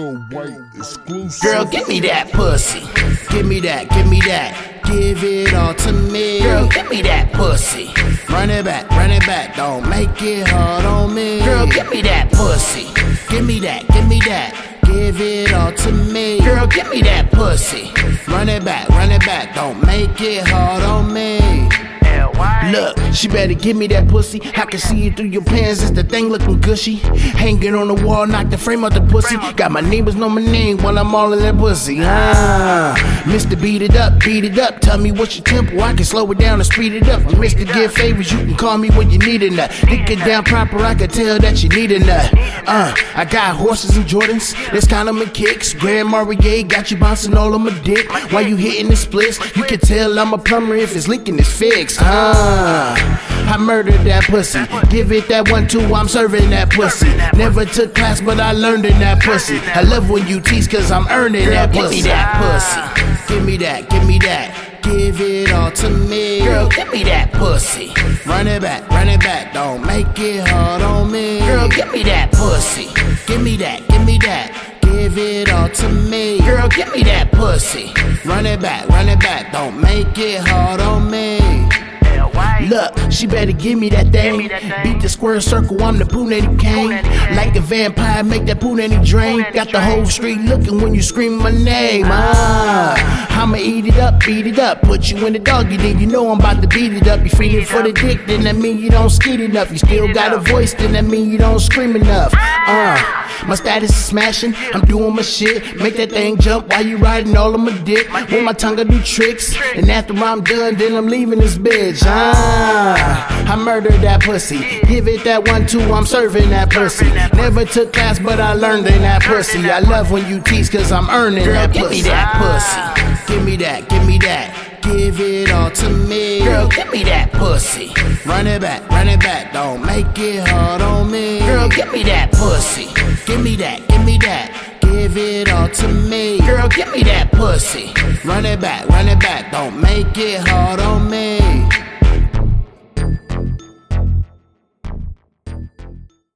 White exclusive. Girl, give me that pussy. Give me that, give me that. Give it all to me. Girl, give me that pussy. Run it back, run it back. Don't make it hard on me. Girl, give me that pussy. Give me that, give me that. Give it all to me. Girl, give me that pussy. Run it back, run it back. Don't make it hard on me. Look, she better give me that pussy. I can see it through your pants. It's the thing looking gushy. Hanging on the wall, knock the frame out the pussy. Got my neighbors know my name when I'm all in that pussy. Ah, Mr. Beat it up, beat it up. Tell me what's your tempo. I can slow it down and speed it up. Mr. Give favors, you can call me when you need nut. Dick it down proper, I can tell that you need a. Uh, I got horses and Jordans. That's kind of my kicks. Grand Marnier got you bouncing all on my dick. While you hitting the splits, you can tell I'm a plumber if it's leaking, it's fixed. Ah, I murdered that pussy. Give it that one two, I'm serving that pussy. Never took class, but I learned in that pussy. I love when you tease, cause I'm earning that pussy. Give me that pussy. Give me that, give me that. Give it all to me. Girl, give me that pussy. Run it back, run it back. Don't make it hard on me. Girl, give me that pussy. Give me that, give me that. Give it all to me. Girl, give me that pussy. Run it back, run it back. Don't make it hard on me. Look, she better give me that thing. Beat the square circle, I'm the Punani King. Like a vampire, make that Punani drain. Got the whole street looking when you scream my name. Ah, I'ma eat it up, beat it up. Put you in the doggy, then you know I'm about to beat it up. You feeling for the dick, then that mean you don't skid enough. You still got a voice, then that mean you don't scream enough. Uh, my status is smashing, I'm doing my shit. Make that thing jump while you riding all on my dick. With my tongue, I do tricks. And after I'm done, then I'm leaving this bitch. Ah, I murdered that pussy. Give it that one, two, I'm serving that pussy. Never took class, but I learned in that pussy. I love when you tease, cause I'm earning that pussy. Give me that pussy. Give me that, give me that. Give it all to me. Girl, give me that pussy. Run it back, run it back. Don't make it hard on me. Girl, give me that pussy. Give me that, give me that. Give it all to me. Girl, give me that pussy. Run it back, run it back. Don't make it hard on me.